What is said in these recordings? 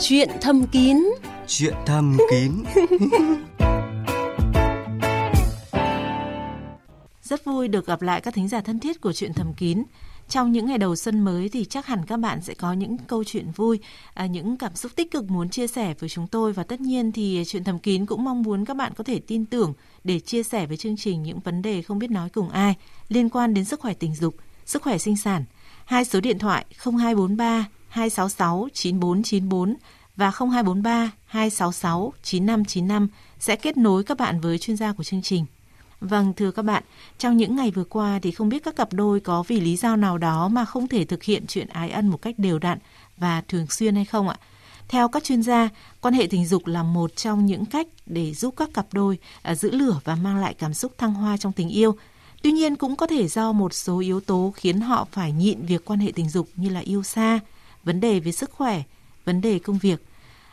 Chuyện thâm kín Chuyện thâm kín Rất vui được gặp lại các thính giả thân thiết của chuyện thầm kín. Trong những ngày đầu xuân mới thì chắc hẳn các bạn sẽ có những câu chuyện vui, à, những cảm xúc tích cực muốn chia sẻ với chúng tôi và tất nhiên thì chuyện thầm kín cũng mong muốn các bạn có thể tin tưởng để chia sẻ với chương trình những vấn đề không biết nói cùng ai liên quan đến sức khỏe tình dục, sức khỏe sinh sản. Hai số điện thoại 0243 266 9494 và 0243 266 9595 sẽ kết nối các bạn với chuyên gia của chương trình. Vâng, thưa các bạn, trong những ngày vừa qua thì không biết các cặp đôi có vì lý do nào đó mà không thể thực hiện chuyện ái ân một cách đều đặn và thường xuyên hay không ạ? Theo các chuyên gia, quan hệ tình dục là một trong những cách để giúp các cặp đôi à, giữ lửa và mang lại cảm xúc thăng hoa trong tình yêu. Tuy nhiên cũng có thể do một số yếu tố khiến họ phải nhịn việc quan hệ tình dục như là yêu xa, vấn đề về sức khỏe, vấn đề công việc.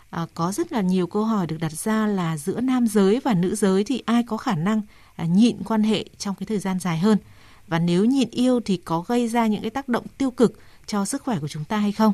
À, có rất là nhiều câu hỏi được đặt ra là giữa nam giới và nữ giới thì ai có khả năng à, nhịn quan hệ trong cái thời gian dài hơn và nếu nhịn yêu thì có gây ra những cái tác động tiêu cực cho sức khỏe của chúng ta hay không?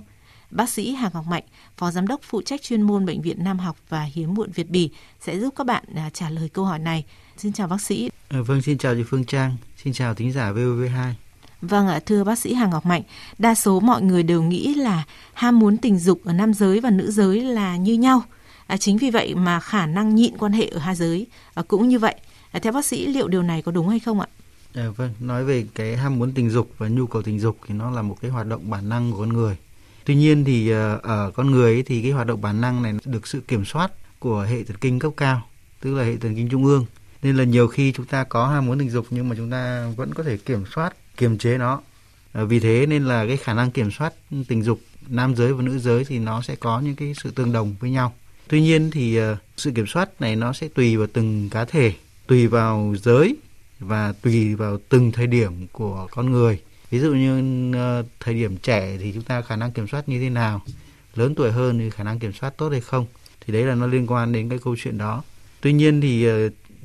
Bác sĩ Hà Ngọc Mạnh, Phó Giám đốc phụ trách chuyên môn Bệnh viện Nam học và Hiếm muộn Việt Bỉ sẽ giúp các bạn à, trả lời câu hỏi này. Xin chào bác sĩ. À, vâng, xin chào chị Phương Trang, xin chào thính giả VOV2. Vâng ạ, thưa bác sĩ Hà Ngọc Mạnh, đa số mọi người đều nghĩ là ham muốn tình dục ở nam giới và nữ giới là như nhau. À, chính vì vậy mà khả năng nhịn quan hệ ở hai giới à, cũng như vậy. À, theo bác sĩ, liệu điều này có đúng hay không ạ? À, vâng, nói về cái ham muốn tình dục và nhu cầu tình dục thì nó là một cái hoạt động bản năng của con người. Tuy nhiên thì à, ở con người ấy, thì cái hoạt động bản năng này được sự kiểm soát của hệ thần kinh cấp cao, tức là hệ thần kinh trung ương. Nên là nhiều khi chúng ta có ham muốn tình dục nhưng mà chúng ta vẫn có thể kiểm soát, kiềm chế nó. Ờ, vì thế nên là cái khả năng kiểm soát tình dục nam giới và nữ giới thì nó sẽ có những cái sự tương đồng với nhau. Tuy nhiên thì ờ, sự kiểm soát này nó sẽ tùy vào từng cá thể, tùy vào giới và tùy vào từng thời điểm của con người ví dụ như ờ, thời điểm trẻ thì chúng ta khả năng kiểm soát như thế nào lớn tuổi hơn thì khả năng kiểm soát tốt hay không thì đấy là nó liên quan đến cái câu chuyện đó tuy nhiên thì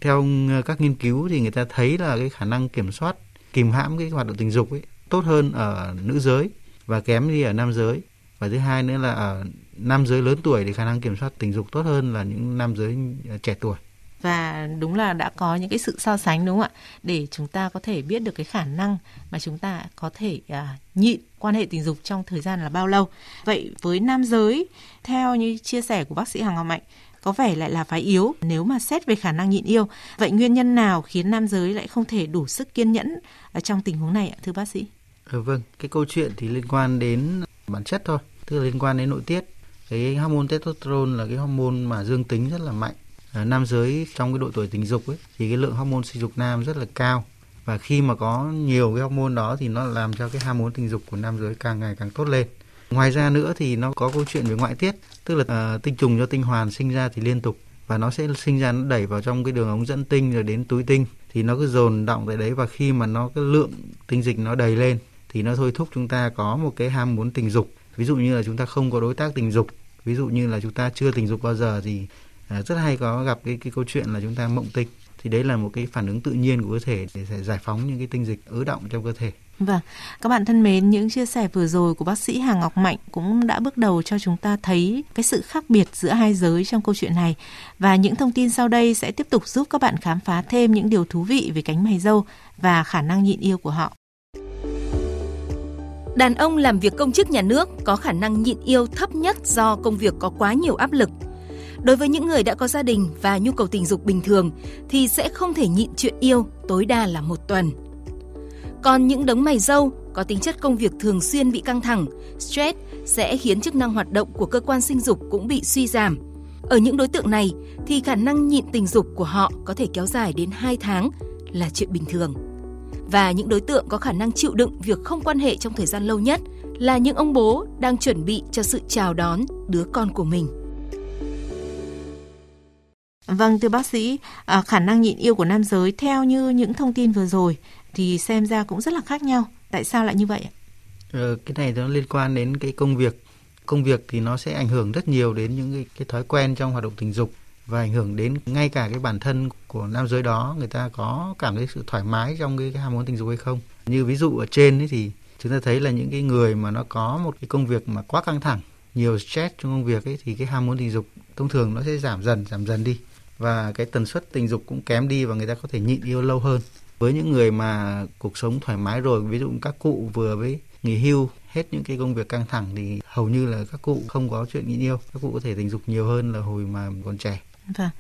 theo các nghiên cứu thì người ta thấy là cái khả năng kiểm soát kìm hãm cái hoạt động tình dục ấy tốt hơn ở nữ giới và kém đi ở nam giới. Và thứ hai nữa là ở nam giới lớn tuổi thì khả năng kiểm soát tình dục tốt hơn là những nam giới ờ, trẻ tuổi. Và đúng là đã có những cái sự so sánh đúng không ạ? Để chúng ta có thể biết được cái khả năng mà chúng ta có thể à, nhịn quan hệ tình dục trong thời gian là bao lâu. Vậy với nam giới theo như chia sẻ của bác sĩ Hoàng Ngọc Mạnh có vẻ lại là phái yếu. Nếu mà xét về khả năng nhịn yêu vậy nguyên nhân nào khiến nam giới lại không thể đủ sức kiên nhẫn ở trong tình huống này ạ thưa bác sĩ? Ừ, vâng cái câu chuyện thì liên quan đến bản chất thôi tức là liên quan đến nội tiết. Cái hormone testosterone là cái hormone mà dương tính rất là mạnh. Ở nam giới trong cái độ tuổi tình dục ấy thì cái lượng hormone sinh dục nam rất là cao. Và khi mà có nhiều cái hormone đó thì nó làm cho cái ham muốn tình dục của nam giới càng ngày càng tốt lên ngoài ra nữa thì nó có câu chuyện về ngoại tiết tức là uh, tinh trùng do tinh hoàn sinh ra thì liên tục và nó sẽ sinh ra nó đẩy vào trong cái đường ống dẫn tinh rồi đến túi tinh. Thì nó cứ dồn động tại đấy và khi mà nó cái lượng tinh dịch nó đầy lên thì nó thôi thúc chúng ta có một cái ham muốn tình dục. Ví dụ như là chúng ta không có đối tác tình dục ví dụ như là chúng ta chưa tình dục bao giờ thì ờ, rất hay có gặp cái cái câu chuyện là chúng ta mộng tinh thì đấy là một cái phản ứng tự nhiên của cơ thể để giải phóng những cái tinh dịch ứ động trong cơ thể. Vâng, các bạn thân mến, những chia sẻ vừa rồi của bác sĩ Hà Ngọc Mạnh cũng đã bước đầu cho chúng ta thấy cái sự khác biệt giữa hai giới trong câu chuyện này. Và những thông tin sau đây sẽ tiếp tục giúp các bạn khám phá thêm những điều thú vị về cánh mày dâu và khả năng nhịn yêu của họ. Đàn ông làm việc công chức nhà nước có khả năng nhịn yêu thấp nhất do công việc có quá nhiều áp lực – Đối với những người đã có gia đình và nhu cầu tình dục bình thường thì sẽ không thể nhịn chuyện yêu tối đa là một tuần. Còn những đống mày dâu có tính chất công việc thường xuyên bị căng thẳng, stress sẽ khiến chức năng hoạt động của cơ quan sinh dục cũng bị suy giảm. Ở những đối tượng này thì khả năng nhịn tình dục của họ có thể kéo dài đến 2 tháng là chuyện bình thường. Và những đối tượng có khả năng chịu đựng việc không quan hệ trong thời gian lâu nhất là những ông bố đang chuẩn bị cho sự chào đón đứa con của mình. Vâng, thưa bác sĩ, à, khả năng nhịn yêu của nam giới theo như những thông tin vừa rồi thì xem ra cũng rất là khác nhau. Tại sao lại như vậy? Ờ, cái này nó liên quan đến cái công việc. Công việc thì nó sẽ ảnh hưởng rất nhiều đến những cái, cái thói quen trong hoạt động tình dục và ảnh hưởng đến ngay cả cái bản thân của nam giới đó người ta có cảm thấy sự thoải mái trong cái, cái ham muốn tình dục hay không. Như ví dụ ở trên ấy thì chúng ta thấy là những cái người mà nó có một cái công việc mà quá căng thẳng nhiều stress trong công việc ấy thì cái ham muốn tình dục thông thường nó sẽ giảm dần giảm dần đi và cái tần suất tình dục cũng kém đi và người ta có thể nhịn yêu lâu hơn với những người mà cuộc sống thoải mái rồi ví dụ các cụ vừa với nghỉ hưu hết những cái công việc căng thẳng thì hầu như là các cụ không có chuyện nhịn yêu các cụ có thể tình dục nhiều hơn là hồi mà còn trẻ Vâng.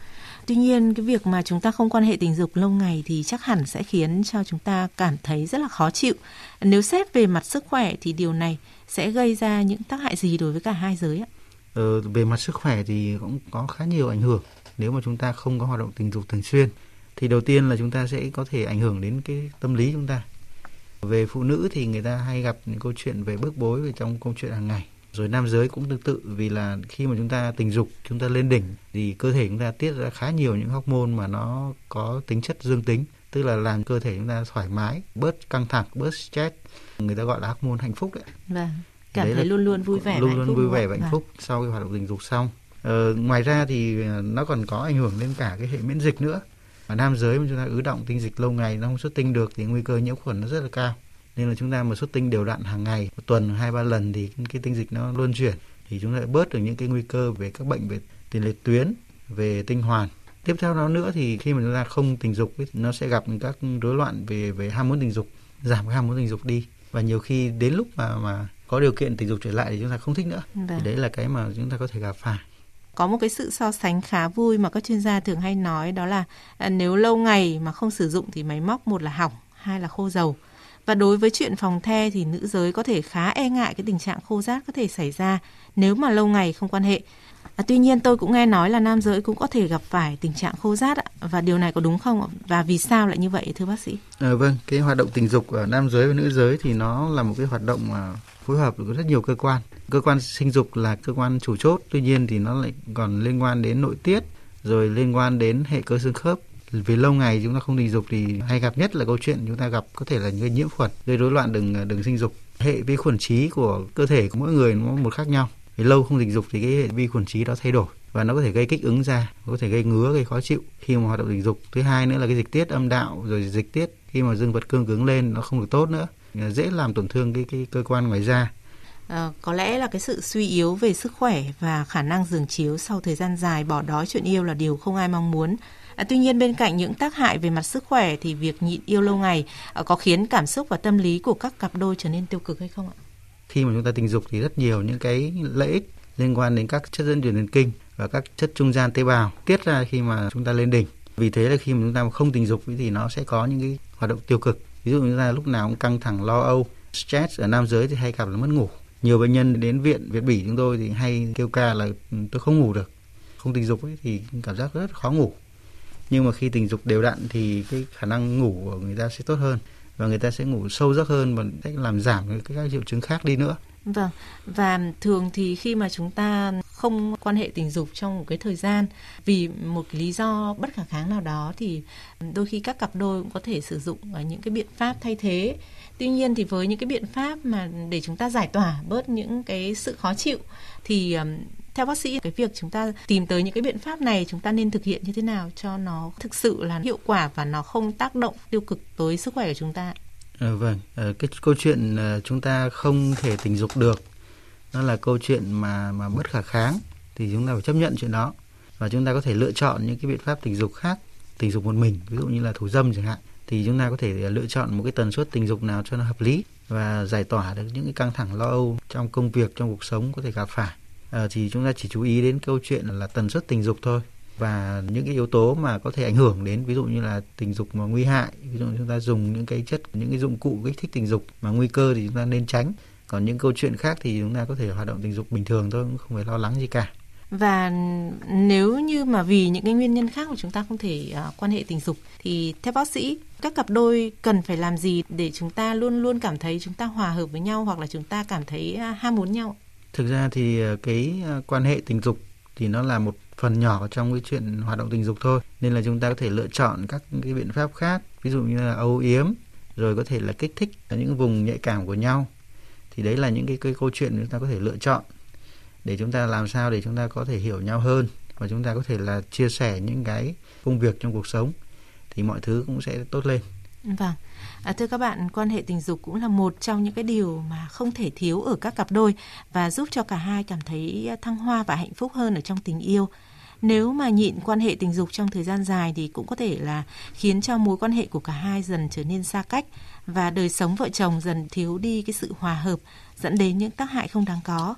Tuy nhiên cái việc mà chúng ta không quan hệ tình dục lâu ngày thì chắc hẳn sẽ khiến cho chúng ta cảm thấy rất là khó chịu. Nếu xét về mặt sức khỏe thì điều này sẽ gây ra những tác hại gì đối với cả hai giới ạ? Ờ, về mặt sức khỏe thì cũng có khá nhiều ảnh hưởng nếu mà chúng ta không có hoạt động tình dục thường xuyên. Thì đầu tiên là chúng ta sẽ có thể ảnh hưởng đến cái tâm lý chúng ta. Về phụ nữ thì người ta hay gặp những câu chuyện về bức bối về trong câu chuyện hàng ngày rồi nam giới cũng tương tự vì là khi mà chúng ta tình dục chúng ta lên đỉnh thì cơ thể chúng ta tiết ra khá nhiều những hormone mà nó có tính chất dương tính tức là làm cơ thể chúng ta thoải mái bớt căng thẳng bớt stress người ta gọi là hormone hạnh phúc đấy vâng cảm đấy thấy luôn luôn vui vẻ luôn luôn vui vẻ và hạnh vâng. phúc sau cái hoạt động tình dục xong ờ, ngoài ra thì ờ, nó còn có ảnh hưởng đến cả cái hệ miễn dịch nữa. Và nam giới mà chúng ta ứ động tinh dịch lâu ngày nó không xuất tinh được thì nguy cơ nhiễm khuẩn nó rất là cao. Nên là chúng ta mà xuất tinh đều đặn hàng ngày một tuần hai ba lần thì cái tinh dịch nó luân chuyển. Thì chúng ta sẽ bớt được những cái nguy cơ về các bệnh về tiền liệt tuyến về tinh hoàn. Tiếp theo đó nữa thì khi mà chúng ta không tình dục ấy, nó sẽ gặp các rối loạn về về ham muốn tình dục giảm cái ham muốn tình dục đi. Và nhiều khi đến lúc mà mà có điều kiện tình dục trở lại thì chúng ta không thích nữa. Vâng. thì đấy là cái mà chúng ta có thể gặp phải có một cái sự so sánh khá vui mà các chuyên gia thường hay nói đó là à, nếu lâu ngày mà không sử dụng thì máy móc một là hỏng hai là khô dầu và đối với chuyện phòng the thì nữ giới có thể khá e ngại cái tình trạng khô rát có thể xảy ra nếu mà lâu ngày không quan hệ. À, tuy nhiên tôi cũng nghe nói là nam giới cũng có thể gặp phải tình trạng khô rát ạ. Và điều này có đúng không ạ? Và vì sao lại như vậy thưa bác sĩ? À, vâng, cái hoạt động tình dục ở nam giới và nữ giới thì nó là một cái hoạt động mà phối hợp của rất nhiều cơ quan. Cơ quan sinh dục là cơ quan chủ chốt, tuy nhiên thì nó lại còn liên quan đến nội tiết, rồi liên quan đến hệ cơ xương khớp. Vì lâu ngày chúng ta không tình dục thì hay gặp nhất là câu chuyện chúng ta gặp có thể là gây nhiễm khuẩn gây rối loạn đường ờ, đường sinh dục. Hệ vi khuẩn trí của cơ thể của mỗi người nó một khác nhau. Vì lâu không tình dục thì cái hệ vi khuẩn trí đó thay đổi và nó có thể gây kích ứng da có thể gây ngứa gây khó chịu khi mà hoạt động tình dục. Thứ hai nữa là cái dịch tiết âm đạo rồi dịch tiết khi mà dương vật cương cứng lên nó không được tốt nữa. Dễ làm tổn thương cái cái cơ quan ngoài da. À, có lẽ là cái sự suy yếu về sức khỏe và khả năng giường chiếu sau thời gian dài bỏ đói chuyện yêu là điều không ai mong muốn. À, tuy nhiên bên cạnh những tác hại về mặt sức khỏe thì việc nhịn yêu lâu ngày à, có khiến cảm xúc và tâm lý của các cặp đôi trở nên tiêu cực hay không ạ? Khi mà chúng ta tình dục thì rất nhiều những cái lợi ích liên quan đến các chất dẫn truyền thần kinh và các chất trung gian tế bào tiết ra khi mà chúng ta lên đỉnh. Vì thế là khi mà chúng ta không tình dục thì nó sẽ có những cái hoạt động tiêu cực. Ví dụ như chúng ta lúc nào cũng căng thẳng lo âu, stress ở nam giới thì hay gặp là mất ngủ. Nhiều bệnh nhân đến viện Việt Bỉ chúng tôi thì hay kêu ca là ừ, tôi không ngủ được. Không tình dục ấy thì cảm giác rất khó ngủ nhưng mà khi tình dục đều đặn thì cái khả năng ngủ của người ta sẽ tốt hơn và người ta sẽ ngủ sâu giấc hơn và cách làm giảm các triệu chứng khác đi nữa. Vâng, và thường thì khi mà chúng ta không quan hệ tình dục trong một cái thời gian. Vì một cái lý do bất khả kháng nào đó thì đôi khi các cặp đôi cũng có thể sử dụng à, những cái biện pháp thay thế. Tuy nhiên thì với những cái biện pháp mà để chúng ta giải tỏa bớt những cái sự khó chịu thì theo bác sĩ cái việc chúng ta tìm tới những cái biện pháp này chúng ta nên thực hiện như thế nào cho nó thực sự là hiệu quả và nó không tác động tiêu cực tới sức khỏe của chúng ta à, vâng. À, cái câu chuyện à, chúng ta không thể tình dục được nó là câu chuyện mà mà bất khả kháng. Thì chúng ta phải chấp nhận chuyện đó. Và chúng ta có thể lựa chọn những cái biện pháp tình dục khác tình dục một mình ví dụ như là thủ dâm chẳng hạn. Thì chúng ta có thể à, lựa chọn một cái tần suất tình dục nào cho nó hợp lý và giải tỏa được những cái căng thẳng lo âu trong công việc trong cuộc sống có thể gặp phải. À, thì chúng ta chỉ chú ý đến câu chuyện là tần suất tình dục thôi. Và những cái yếu tố mà có thể ảnh hưởng đến ví dụ như là tình dục mà nguy hại ví dụ chúng ta dùng những cái chất những cái dụng cụ kích thích tình dục mà nguy cơ thì chúng ta nên tránh còn những câu chuyện khác thì chúng ta có thể hoạt động tình dục bình thường thôi cũng không phải lo lắng gì cả. Và nếu như mà vì những cái nguyên nhân khác mà chúng ta không thể uh, quan hệ tình dục thì theo bác sĩ các cặp đôi cần phải làm gì để chúng ta luôn luôn cảm thấy chúng ta hòa hợp với nhau hoặc là chúng ta cảm thấy uh, ham muốn nhau? Thực ra thì ờ, cái quan hệ tình dục thì nó là một phần nhỏ trong cái chuyện hoạt động tình dục thôi. Nên là chúng ta có thể lựa chọn các cái biện pháp khác ví dụ như là âu yếm rồi có thể là kích thích những vùng nhạy cảm của nhau thì đấy là những cái, cái câu chuyện chúng ta có thể lựa chọn để chúng ta làm sao để chúng ta có thể hiểu nhau hơn và chúng ta có thể là chia sẻ những cái công việc trong cuộc sống thì mọi thứ cũng sẽ tốt lên Vâng. À, thưa các bạn, quan hệ tình dục cũng là một trong những cái điều mà không thể thiếu ở các cặp đôi và giúp cho cả hai cảm thấy thăng hoa và hạnh phúc hơn ở trong tình yêu. Nếu mà nhịn quan hệ tình dục trong thời gian dài thì cũng có thể là khiến cho mối quan hệ của cả hai dần trở nên xa cách và đời sống vợ chồng dần thiếu đi cái sự hòa hợp, dẫn đến những tác hại không đáng có.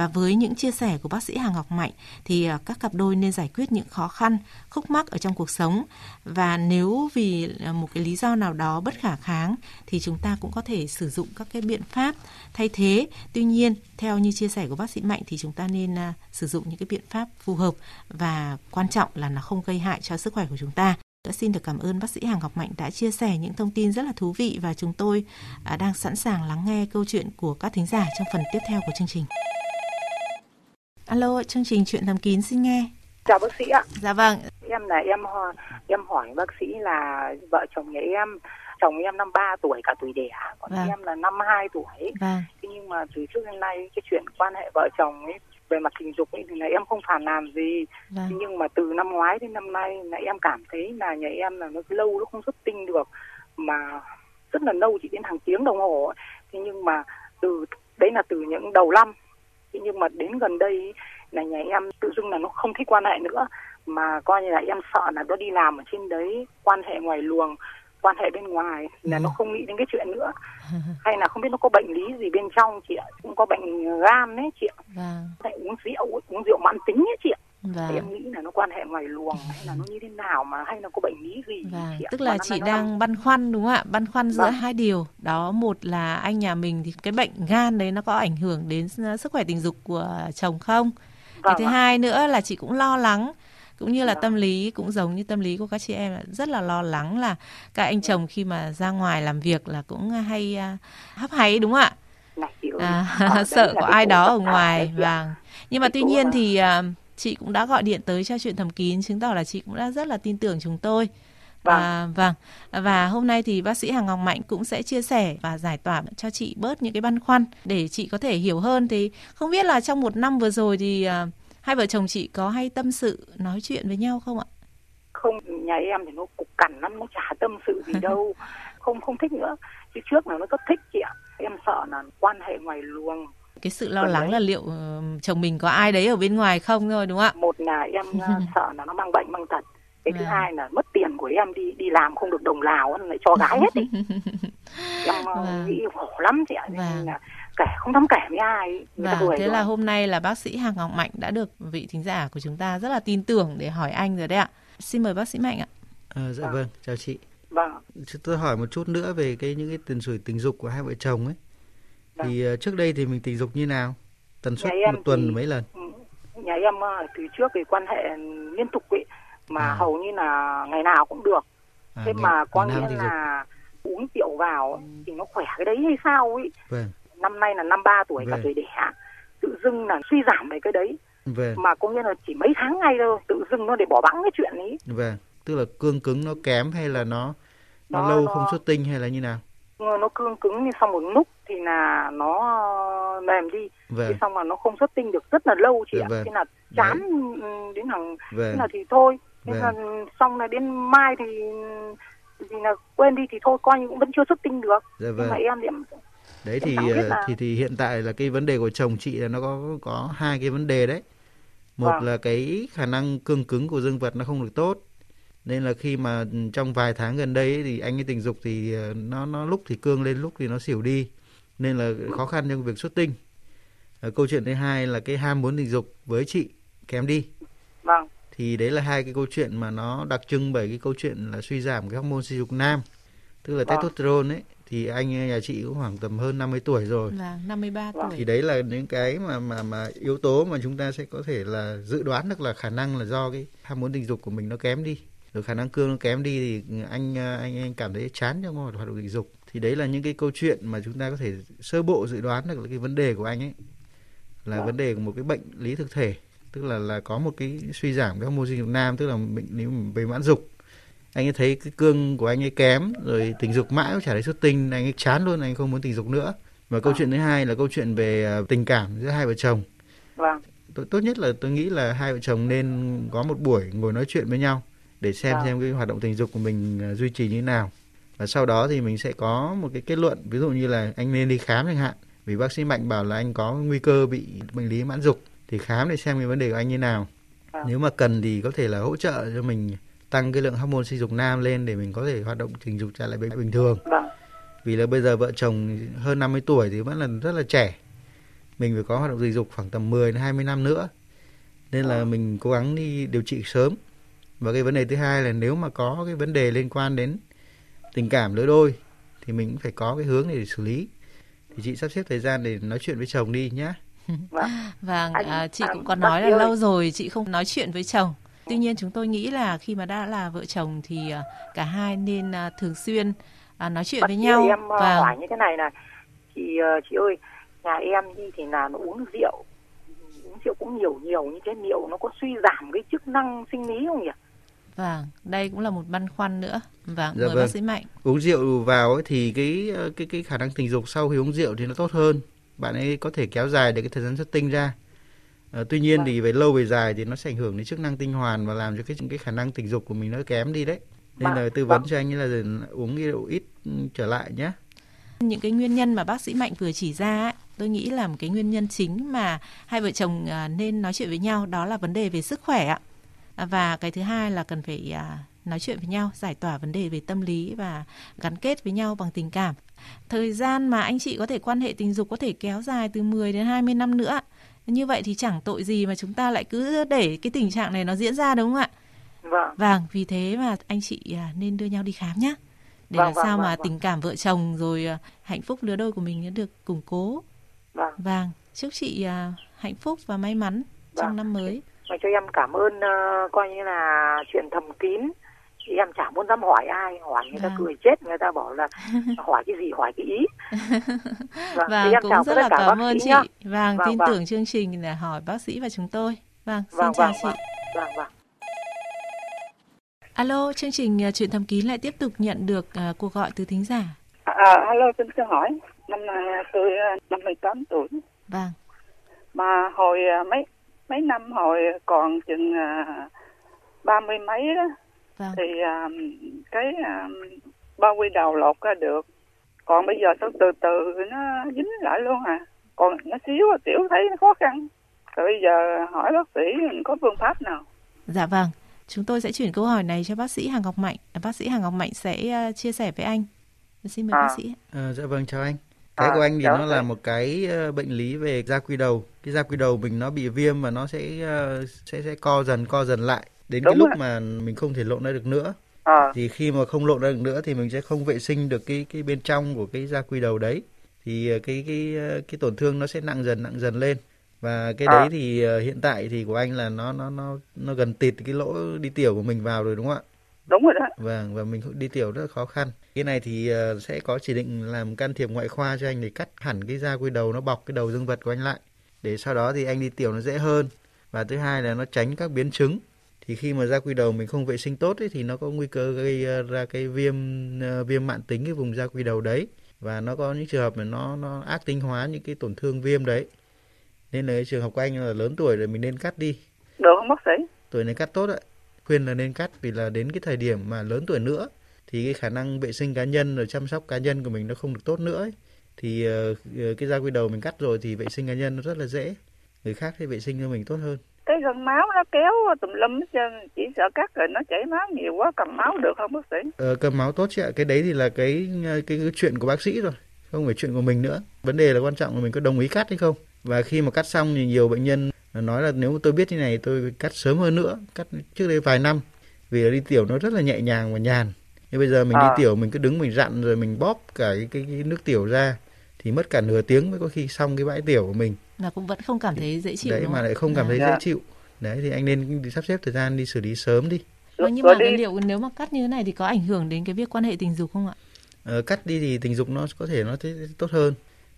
Và với những chia sẻ của bác sĩ Hà Ngọc Mạnh thì à, các cặp đôi nên giải quyết những khó khăn, khúc mắc ở trong cuộc sống và nếu vì à, một cái lý do nào đó bất khả kháng thì chúng ta cũng có thể sử dụng các cái biện pháp thay thế. Tuy nhiên, theo như chia sẻ của bác sĩ Mạnh thì chúng ta nên à, sử dụng những cái biện pháp phù hợp và quan trọng là nó không gây hại cho sức khỏe của chúng ta. Đã xin được cảm ơn bác sĩ hàng Ngọc Mạnh đã chia sẻ những thông tin rất là thú vị và chúng tôi đang sẵn sàng lắng nghe câu chuyện của các thính giả trong phần tiếp theo của chương trình. Alo, chương trình chuyện thầm kín xin nghe. Chào bác sĩ ạ. Dạ vâng. Em là em em hỏi bác sĩ là vợ chồng nhà em chồng em năm ba tuổi cả tuổi đẻ còn vâng. em là năm hai tuổi vâng. thế nhưng mà từ trước đến nay cái chuyện quan hệ vợ chồng ấy về mặt tình dục ấy thì là em không phản làm gì vâng. nhưng mà từ năm ngoái đến năm nay là em cảm thấy là nhà em là nó lâu nó không xuất tinh được mà rất là lâu chỉ đến hàng tiếng đồng hồ ấy. thế nhưng mà từ đấy là từ những đầu năm thế nhưng mà đến gần đây là nhà em tự dưng là nó không thích quan hệ nữa. Mà coi như là em sợ là nó đi làm ở trên đấy quan hệ ngoài luồng quan hệ bên ngoài là ừ. nó không nghĩ đến cái chuyện nữa. Hay là không biết nó có bệnh lý gì bên trong chị ạ? Cũng có bệnh gan đấy chị ạ. Vâng. uống rượu uống rượu mãn tính ấy chị ạ Vâng. em nghĩ là nó quan hệ ngoài luồng hay là nó như thế nào mà hay là có bệnh lý gì vâng. tức là chị đang đang băn khoăn đúng không ạ băn khoăn giữa vâng. hai điều đó một là anh nhà mình thì cái bệnh gan đấy nó có ảnh hưởng đến sức khỏe tình dục của chồng không vâng. cái thứ ạ. hai nữa là chị cũng lo lắng cũng như là tâm lý cũng giống như tâm lý của các chị em rất là lo lắng là các anh chồng khi mà ra ngoài làm việc là cũng hay uh, hấp háy đúng không ạ à, sợ có ai đó ở ngoài vâng nhưng mà tuy nhiên thì uh, chị cũng đã gọi điện tới cho chuyện thầm kín chứng tỏ là chị cũng đã rất là tin tưởng chúng tôi Vâng. À, vâng. Và hôm nay thì bác sĩ Hàng Ngọc Mạnh cũng sẽ chia sẻ và giải tỏa cho chị bớt những cái băn khoăn để chị có thể hiểu hơn. Thì không biết là trong một năm vừa rồi thì uh, hai vợ chồng chị có hay tâm sự nói chuyện với nhau không ạ? Không, nhà em thì nó cục cằn lắm, nó chả tâm sự gì đâu, không không thích nữa. Chứ trước là nó rất thích chị ạ. Em sợ là quan hệ ngoài luồng cái sự lo lắng là liệu uh, chồng mình có ai đấy ở bên ngoài không thôi đúng không ạ? Một là em uh, sợ là nó mang bệnh mang tật. Cái thứ à. hai là mất tiền của em đi đi làm không được đồng nào lại cho gái hết đi. em vâng. nghĩ khổ lắm chị ạ. Vâng. là kể không dám kể với ai và thế rồi. là hôm nay là bác sĩ Hàng Ngọc Mạnh đã được vị thính giả của chúng ta rất là tin tưởng để hỏi anh rồi đấy ạ xin mời bác sĩ Mạnh ạ à, dạ vâng. vâng chào chị vâng tôi hỏi một chút nữa về cái những cái tiền sử tình dục của hai vợ chồng ấy. Thì uh, trước đây thì mình tình dục như nào? Tần suất một tuần thì, mấy lần? ừ, nhà em uh, từ trước thì quan hệ liên tục ấy mà à. hầu như là ngày nào cũng được. À, thế ngày, mà có nghĩa là uống rượu vào thì nó khỏe cái đấy hay sao ấy. Vâng. Năm nay là năm ba tuổi cả tuổi đẻ tự dưng là suy giảm về cái đấy. Vâng. mà có nghĩa là chỉ mấy tháng ngay thôi tự dưng nó để bỏ bẵng cái chuyện ấy. Vâng. Tức là cương cứng nó kém hay là nó nó, nó lâu nó, không xuất tinh hay là như nào nó cương cứng thì xong một lúc thì là nó mềm đi vâng. thế xong mà nó không xuất tinh được rất là lâu chị ạ vâng. thế là chán Đấy. đến hàng vâng. thế là thì thôi thế vâng. là xong là đến mai thì thì là quên đi thì thôi coi như cũng vẫn chưa xuất tinh được dạ vâng. nhưng mà em thì đấy thì ờ, là... thì thì hiện tại là cái vấn đề của chồng chị là nó có có hai cái vấn đề đấy một vâng. là cái khả năng cương cứng của dương vật nó không được tốt nên là khi mà trong vài tháng gần đây ấy, thì anh ấy tình dục thì ờ, nó nó lúc thì cương lên lúc thì nó xỉu đi nên là khó khăn trong việc xuất tinh à, câu chuyện thứ hai là cái ham muốn tình dục với chị kém đi vâng thì đấy là hai cái câu chuyện mà nó đặc trưng bởi cái câu chuyện là suy giảm cái hormone sinh dục nam tức là vâng. testosterone ấy thì anh nhà chị cũng khoảng tầm hơn 50 tuổi rồi. Là 53 tuổi. Thì đấy là những cái mà mà mà yếu tố mà chúng ta sẽ có thể là dự đoán được là khả năng là do cái ham muốn tình dục của mình nó kém đi. Rồi khả năng cương nó kém đi thì anh anh anh cảm thấy chán trong hoạt động tình dục. Thì đấy là những cái câu chuyện mà chúng ta có thể sơ bộ dự đoán được cái vấn đề của anh ấy là à. vấn đề của một cái bệnh lý thực thể tức là là có một cái suy giảm cái hormone sinh dục nam tức là bệnh lý về mãn dục anh ấy thấy cái cương của anh ấy kém rồi tình dục mãi cũng chả thấy xuất tinh anh ấy chán luôn anh không muốn tình dục nữa và câu à. chuyện thứ hai là câu chuyện về à, tình cảm giữa hai vợ chồng vâng. tốt nhất là tôi nghĩ là hai vợ chồng nên có một buổi ngồi nói chuyện với nhau để xem vâng. xem cái hoạt động tình dục của mình à, duy trì như thế nào. Và sau đó thì mình sẽ có một cái kết luận ví dụ như là anh nên đi khám chẳng hạn. Vì bác sĩ mạnh bảo là anh có nguy cơ bị bệnh lý mãn dục thì khám để xem cái vấn đề của anh như nào. À. nếu mà cần thì có thể là hỗ trợ cho mình tăng cái lượng hormone sinh dục nam lên để mình có thể hoạt động tình dục trở lại bình thường. Vâng. vì là bây giờ vợ chồng hơn 50 tuổi thì vẫn là rất là trẻ. Mình phải có hoạt động tình dục khoảng tầm 10 đến 20 năm nữa. Nên là mình cố gắng đi điều trị sớm và cái vấn đề thứ hai là nếu mà có cái vấn đề liên quan đến tình cảm lứa đôi thì mình cũng phải có cái hướng để xử lý. Thì chị sắp xếp thời gian để nói chuyện với chồng đi nhé vâng, vâng à, chị cũng có nói là lâu rồi chị không nói chuyện với chồng. Tuy nhiên chúng tôi nghĩ là khi mà đã là vợ chồng thì à, cả hai nên à, thường xuyên à, nói chuyện với nhau. em và hỏi như thế này này. Chị ờ, chị ơi nhà em đi thì là nó uống rượu. Uống rượu cũng nhiều nhiều như thế rượu nó có suy giảm cái chức năng sinh lý không nhỉ Vâng, đây cũng là một băn khoăn nữa. Vâng, dạ mời vâng. bác sĩ Mạnh. Uống rượu vào ấy thì cái ờ, cái cái khả năng tình dục sau khi uống rượu thì nó tốt hơn. Bạn ấy có thể kéo dài được cái thời gian xuất tinh ra. À, tuy nhiên vâng. thì về lâu về dài thì nó sẽ ảnh hưởng đến chức năng tinh hoàn và làm cho cái cái khả năng tình dục của mình nó kém đi đấy. Nên vâng. là tư vấn vâng. cho anh ấy là uống rượu ít trở lại nhé. Những cái nguyên nhân mà bác sĩ Mạnh vừa chỉ ra ấy, tôi nghĩ là một cái nguyên nhân chính mà hai vợ chồng à, nên nói chuyện với nhau đó là vấn đề về sức khỏe ạ và cái thứ hai là cần phải à, nói chuyện với nhau giải tỏa vấn đề về tâm lý và gắn kết với nhau bằng tình cảm. Thời gian mà anh chị có thể quan hệ tình dục có thể kéo dài từ 10 đến 20 năm nữa. Như vậy thì chẳng tội gì mà chúng ta lại cứ để cái tình trạng này nó diễn ra đúng không ạ? Vâng. Vâng vì thế mà anh chị à, nên đưa nhau đi khám nhé để vâng, làm vâng, sao vâng, mà vâng. tình cảm vợ chồng rồi à, hạnh phúc lứa đôi của mình nó được củng cố. Vâng. Vâng chúc chị hạnh phúc và may mắn trong vâng. năm mới mà cho em cảm ơn uh, coi như là chuyện thầm kín. Thì em chả muốn dám hỏi ai hỏi người ta à. cười chết người ta bảo là hỏi cái gì hỏi cái ý. Vâng, vâng em cũng rất là cảm ơn chị. vâng, vâng tin vâng. tưởng chương trình là hỏi bác sĩ và chúng tôi. Vâng xin vâng, chào vâng, chị. vâng, vâng. alo chương trình uh, chuyện thầm kín lại tiếp tục nhận được uh, cuộc gọi từ thính giả. À, à alo xin xin hỏi. Năm nay tôi năm mươi tám tuổi. Vâng. Mà hồi mấy mấy năm hồi còn chừng à, ba mươi mấy đó. Vâng. thì à, cái à, bao quy đầu lột ra được. Còn bây giờ sao từ từ nó dính lại luôn à. Còn nó xíu tiểu thấy nó khó khăn. Rồi bây giờ hỏi bác sĩ có phương pháp nào? Dạ vâng. Chúng tôi sẽ chuyển câu hỏi này cho bác sĩ Hàng Ngọc Mạnh. Bác sĩ Hàng Ngọc Mạnh sẽ uh, chia sẻ với anh. Xin mời à. bác sĩ. À, dạ vâng chào anh cái à, của anh thì nó là một cái ờ, bệnh lý về da quy đầu cái da quy đầu mình nó bị viêm và nó sẽ ờ, sẽ sẽ co dần co dần lại đến Đúng cái lúc rồi. mà mình không thể lộn ra được nữa à. thì khi mà không lộn ra được nữa thì mình sẽ không vệ sinh được cái cái bên trong của cái da quy đầu đấy thì ờ, cái cái cái tổn thương nó sẽ nặng dần nặng dần lên và cái à. đấy thì hiện tại thì của anh là nó nó nó nó gần tịt cái lỗ đi tiểu của mình vào rồi đúng không ạ đúng rồi đó. Vâng và mình đi tiểu rất là khó khăn. Cái này thì ờ, sẽ có chỉ định làm can thiệp ngoại khoa cho anh để cắt hẳn cái da quy đầu nó bọc cái đầu dương vật của anh lại. Để sau đó thì anh đi tiểu nó dễ hơn. Và thứ hai là nó tránh các biến chứng. Thì khi mà da quy đầu mình không vệ sinh tốt ấy, thì nó có nguy cơ gây ờ, ra cái viêm ờ, viêm mạn tính cái vùng da quy đầu đấy. Và nó có những trường hợp mà nó nó ác tính hóa những cái tổn thương viêm đấy. Nên là trường hợp của anh là lớn tuổi rồi mình nên cắt đi. Được không bác sĩ. Tuổi này cắt tốt ạ khuyên là nên cắt vì là đến cái thời điểm mà lớn tuổi nữa thì cái khả năng vệ sinh cá nhân rồi chăm sóc cá nhân của mình nó không được tốt nữa ấy. thì uh, cái da quy đầu mình cắt rồi thì vệ sinh cá nhân nó rất là dễ người khác thì vệ sinh cho mình tốt hơn. Cái gân máu nó kéo tùm lum hết trơn chỉ sợ cắt rồi nó chảy máu nhiều quá cầm máu được không bác sĩ? Ờ, cầm máu tốt chị ạ. Cái đấy thì là cái, cái cái chuyện của bác sĩ rồi không phải chuyện của mình nữa. Vấn đề là quan trọng là mình có đồng ý cắt hay không. Và khi mà cắt xong thì nhiều bệnh nhân nói là nếu tôi biết như này tôi cắt sớm hơn nữa cắt trước đây vài năm. Vì là đi tiểu nó rất là nhẹ nhàng và nhàn. Nhưng bây giờ mình à. đi tiểu mình cứ đứng mình rặn rồi mình bóp cả cái, cái, cái nước tiểu ra thì mất cả nửa tiếng mới có khi xong cái bãi tiểu của mình. Và cũng vẫn không cảm thấy dễ chịu đấy mà lại không cảm thấy dạ. dễ chịu. Đấy thì anh nên sắp xếp thời gian đi xử lý sớm đi. Vâng, nhưng mà cái liệu nếu mà cắt như thế này thì có ảnh hưởng đến cái việc quan hệ tình dục không ạ? Ờ, cắt đi thì tình dục nó có thể nó tốt hơn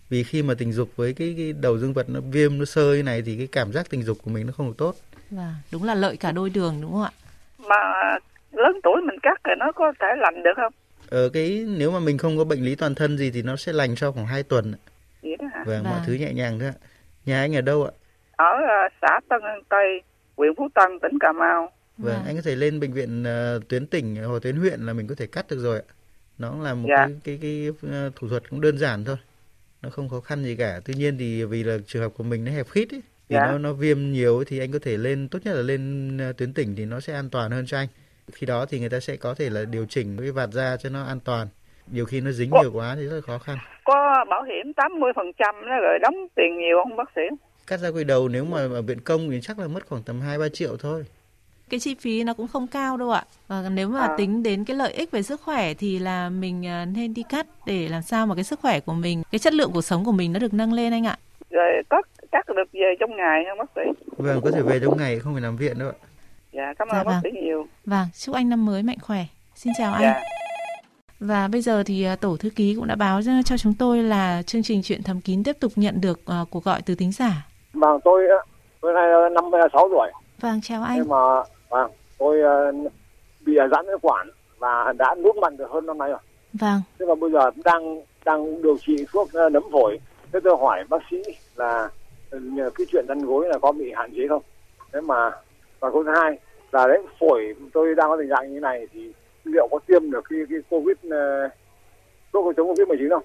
vì khi mà tình dục với cái, cái đầu dương vật nó viêm nó sơ như này thì cái cảm giác tình dục của mình nó không được tốt. Và đúng là lợi cả đôi đường đúng không ạ? Mà lớn tuổi mình cắt thì nó có thể lành được không? Ờ cái nếu mà mình không có bệnh lý toàn thân gì thì nó sẽ lành sau khoảng 2 tuần vậy đó hả? và vâng, mọi thứ nhẹ nhàng thôi ạ. Nhà anh ở đâu ạ? Ở uh, xã Tân An Tây huyện Phú Tân tỉnh Cà Mau. Vâng, vâng. anh có thể lên bệnh viện uh, tuyến tỉnh hoặc tuyến huyện là mình có thể cắt được rồi ạ. Nó là một dạ. cái, cái cái thủ thuật cũng đơn giản thôi nó không khó khăn gì cả. Tuy nhiên thì vì là trường hợp của mình nó hẹp khít ấy vì dạ. nó nó viêm nhiều ấy, thì anh có thể lên tốt nhất là lên ờ, tuyến tỉnh thì nó sẽ an toàn hơn cho anh. Khi đó thì người ta sẽ có thể là điều chỉnh cái vạt da cho nó an toàn. Nhiều khi nó dính có, nhiều quá thì rất là khó khăn. Có bảo hiểm 80 phần trăm rồi đóng tiền nhiều không bác sĩ? Cắt ra quay đầu nếu mà ở viện công thì chắc là mất khoảng tầm hai ba triệu thôi cái chi phí nó cũng không cao đâu ạ. Và nếu mà à. tính đến cái lợi ích về sức khỏe thì là mình à, nên đi cắt để làm sao mà cái sức khỏe của mình, cái chất lượng cuộc sống của mình nó được nâng lên anh ạ. Rồi cắt cắt được về trong ngày không bác sĩ? Vâng, có thể về trong ngày không phải nằm viện đâu ạ. Dạ, cảm ơn dạ, bác vâng. sĩ nhiều. Vâng, chúc anh năm mới mạnh khỏe. Xin chào dạ. anh. Và bây giờ thì à, tổ thư ký cũng đã báo cho chúng tôi là chương trình chuyện thầm kín tiếp tục nhận được uh, cuộc gọi từ tính giả. Vâng, tôi tôi nay năm sáu tuổi. Vâng, chào anh. Nhưng mà vâng, tôi uh, bị giãn phế quản và đã nuốt mặn được hơn năm nay rồi. Vâng. Thế mà bây giờ đang đang điều trị thuốc uh, nấm phổi. Thế tôi hỏi bác sĩ là cái chuyện răn gối là có bị hạn chế không? Thế mà và câu thứ hai là đấy phổi tôi đang có tình trạng như này thì liệu có tiêm được cái, cái covid ờ, thuốc chống covid 19 không?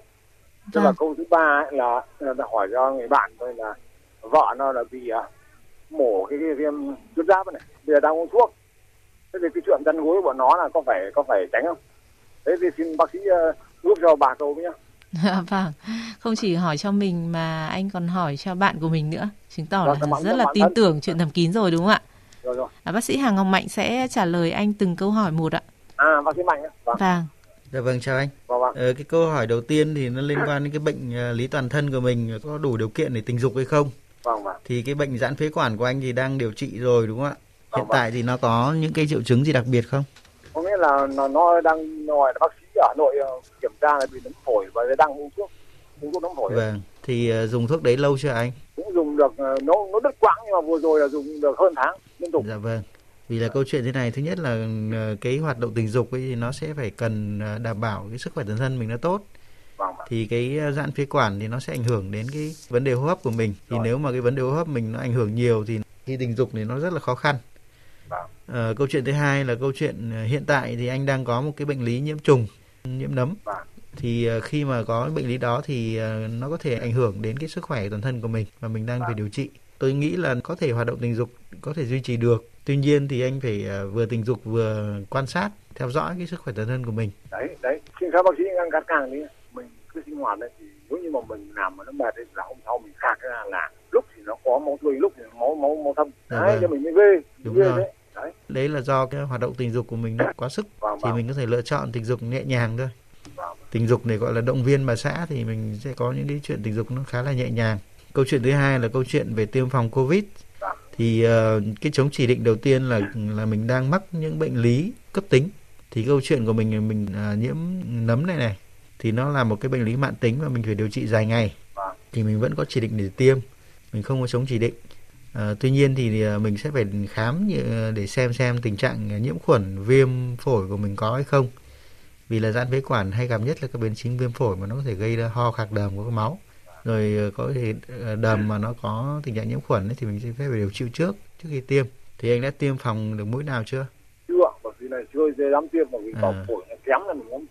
Tức là vâng. câu thứ ba là, là hỏi cho người bạn tôi là vợ nó là bị uh, mổ cái, cái viêm tuyến giáp này bây giờ đang uống thuốc thế thì cái chuyện chăn gối của bọn nó là có phải có phải tránh không thế thì xin bác sĩ uh, giúp cho bà câu nhé vâng không chỉ hỏi cho mình mà anh còn hỏi cho bạn của mình nữa chứng tỏ vâng, là rất là tin thân. tưởng chuyện thầm kín rồi đúng không ạ rồi, rồi. À, bác sĩ Hà Ngọc Mạnh sẽ trả lời anh từng câu hỏi một ạ à bác sĩ Mạnh vâng. vâng Dạ vâng chào anh. Vâng, vâng. Ờ, cái câu hỏi đầu tiên thì nó liên quan đến cái bệnh uh, lý toàn thân của mình có đủ điều kiện để tình dục hay không? Vâng, vâng. Thì cái bệnh giãn phế quản của anh thì đang điều trị rồi đúng không ạ? Vâng, Hiện vâng. tại thì nó có những cái triệu chứng gì đặc biệt không? Có nghĩa là nó, nó đang gọi bác sĩ ở nội uh, kiểm tra là bị nấm phổi và đang uống thuốc uống thuốc nấm phổi. Vâng. Thì uh, dùng thuốc đấy lâu chưa anh? Cũng dùng được uh, nó nó đứt quãng nhưng mà vừa rồi là dùng được hơn tháng liên tục. Dạ vâng vì là câu chuyện thế này thứ nhất là cái hoạt động tình dục ấy thì nó sẽ phải cần đảm bảo cái sức khỏe toàn thân mình nó tốt thì cái ờ, giãn phế quản thì nó sẽ ảnh hưởng đến cái vấn đề hô hấp của mình. Thì Rồi. nếu mà cái vấn đề hô hấp mình nó ảnh hưởng nhiều thì khi tình dục thì nó rất là khó khăn. Vâng. à, câu chuyện thứ hai là câu chuyện ờ, hiện tại thì anh đang có một cái bệnh lý nhiễm trùng nhiễm nấm. Vâng. thì khi mà có bệnh lý đó thì nó có thể ảnh hưởng đến cái sức khỏe toàn thân của mình và mình đang vâng. phải điều trị. Tôi nghĩ là có thể hoạt động tình dục có thể duy trì được. Tuy nhiên thì anh phải vừa tình dục vừa quan sát theo dõi cái sức khỏe toàn thân của mình. Đấy đấy. Xin phép bác sĩ ngăn cắt càng đi hoạt ấy thì nếu như mà mình làm mà nó mệt thì là hôm sau mình khạc ra là lúc thì nó có máu tươi lúc thì máu máu máu thâm dạ đấy vâng. cho mình mới ghê đúng ghê rồi đấy. đấy đấy là do cái hoạt động tình dục của mình nó quá sức vâng, thì vâng. mình có thể lựa chọn tình dục nhẹ nhàng thôi vâng. tình dục này gọi là động viên bà xã thì mình sẽ có những cái chuyện tình dục nó khá là nhẹ nhàng câu chuyện thứ hai là câu chuyện về tiêm phòng covid vâng. thì uh, cái chống chỉ định đầu tiên là là mình đang mắc những bệnh lý cấp tính thì câu chuyện của mình mình uh, nhiễm nấm này này thì nó là một cái bệnh lý mạng tính và mình phải điều trị dài ngày. Thì mình vẫn có chỉ định để tiêm mình không có chống chỉ định. À, tuy nhiên thì à, mình sẽ phải khám để xem xem tình trạng nhiễm khuẩn viêm phổi của mình có hay không. Vì là giãn phế quản hay gặp nhất là các biến chứng viêm phổi mà nó có thể gây ra ho khạc đờm của máu. Rồi à, có thể à, đờm mà nó có tình trạng nhiễm khuẩn ấy, thì mình sẽ phải điều trị trước trước khi tiêm. Thì anh đã tiêm phòng được mũi nào chưa? Chưa bởi vì này chưa dám tiêm mà vì à. phổi kém là mình không tiêm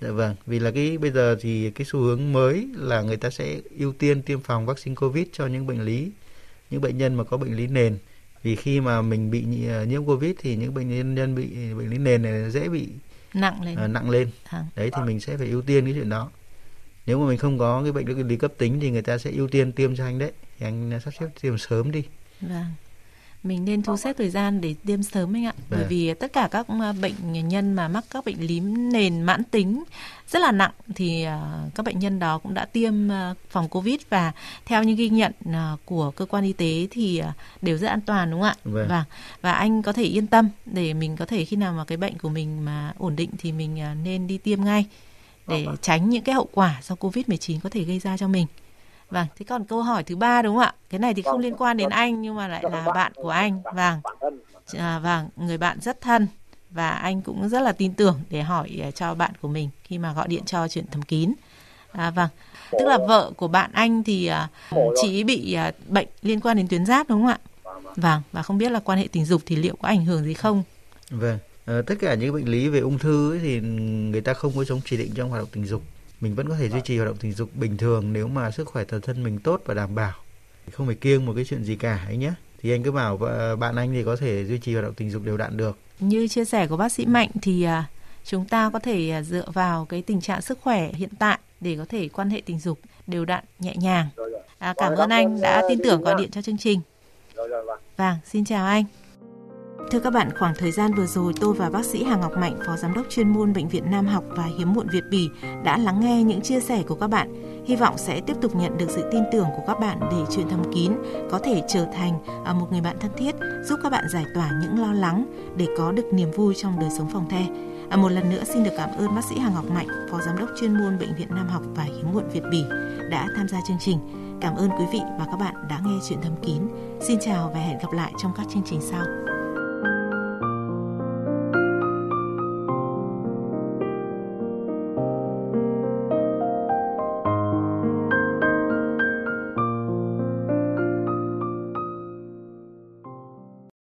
Dạ vâng, vì là cái bây giờ thì cái xu hướng mới là người ta sẽ ưu tiên tiêm phòng vaccine COVID cho những bệnh lý, những bệnh nhân mà có bệnh lý nền. Vì khi mà mình bị nhiễm COVID thì những bệnh nhân nhân bị bệnh lý nền này dễ bị nặng lên. Uh, nặng lên. À. Đấy thì mình sẽ phải ưu tiên cái chuyện đó. Nếu mà mình không có cái bệnh lý cấp tính thì người ta sẽ ưu tiên tiêm cho anh đấy. Thì anh sắp xếp tiêm sớm đi. Vâng mình nên thu xếp thời gian để tiêm sớm anh ạ bởi dạ. vì tất cả các ờ, bệnh nhân mà mắc các bệnh lý nền mãn tính rất là nặng thì ờ, các bệnh nhân đó cũng đã tiêm ờ, phòng covid và theo những ghi nhận của cơ quan y tế thì đều rất an toàn đúng không ạ vâng. và và anh có thể yên tâm để mình có thể khi nào mà cái bệnh của mình mà ổn định thì mình nên đi tiêm ngay để vâng. tránh những cái hậu quả do covid 19 có thể gây ra cho mình Vâng, thế còn câu hỏi thứ ba đúng không ạ? Cái này thì không vâng, liên quan đến vâng. anh nhưng mà lại là bạn của anh. Vâng. À, vâng, người bạn rất thân và anh cũng rất là tin tưởng để hỏi à, cho bạn của mình khi mà gọi điện cho chuyện thầm kín. À, vâng, tức là vợ của bạn anh thì uh, chỉ bị uh, bệnh liên quan đến tuyến giáp đúng không ạ? Vâng, và không biết là quan hệ tình dục thì liệu có ảnh hưởng gì không? Vâng, À, tất cả những bệnh lý về ung thư ấy thì người ta không có chống chỉ định trong hoạt động tình dục. Mình vẫn có thể duy trì hoạt động tình dục bình thường nếu mà sức khỏe toàn thân mình tốt và đảm bảo. Không phải kiêng một cái chuyện gì cả ấy nhé. Thì anh cứ bảo bạn anh thì có thể duy trì hoạt động tình dục đều đặn được. Như chia sẻ của bác sĩ Mạnh thì à, chúng ta có thể à, dựa vào cái tình trạng sức khỏe hiện tại để có thể quan hệ tình dục đều đặn nhẹ nhàng. À, cảm ơn anh đã tin tưởng gọi điện cho chương trình. Vâng, xin chào anh. Thưa các bạn, khoảng thời gian vừa rồi tôi và bác sĩ Hà Ngọc Mạnh, Phó Giám đốc chuyên môn Bệnh viện Nam học và Hiếm muộn Việt Bỉ đã lắng nghe những chia sẻ của các bạn. Hy vọng sẽ tiếp tục nhận được sự tin tưởng của các bạn để chuyện thâm kín có thể trở thành à, một người bạn thân thiết, giúp các bạn giải tỏa những lo lắng để có được niềm vui trong đời sống phòng the. À, một lần nữa xin được cảm ơn bác sĩ Hà Ngọc Mạnh, Phó Giám đốc chuyên môn Bệnh viện Nam học và Hiếm muộn Việt Bỉ đã tham gia chương trình. Cảm ơn quý vị và các bạn đã nghe chuyện thâm kín. Xin chào và hẹn gặp lại trong các chương trình sau.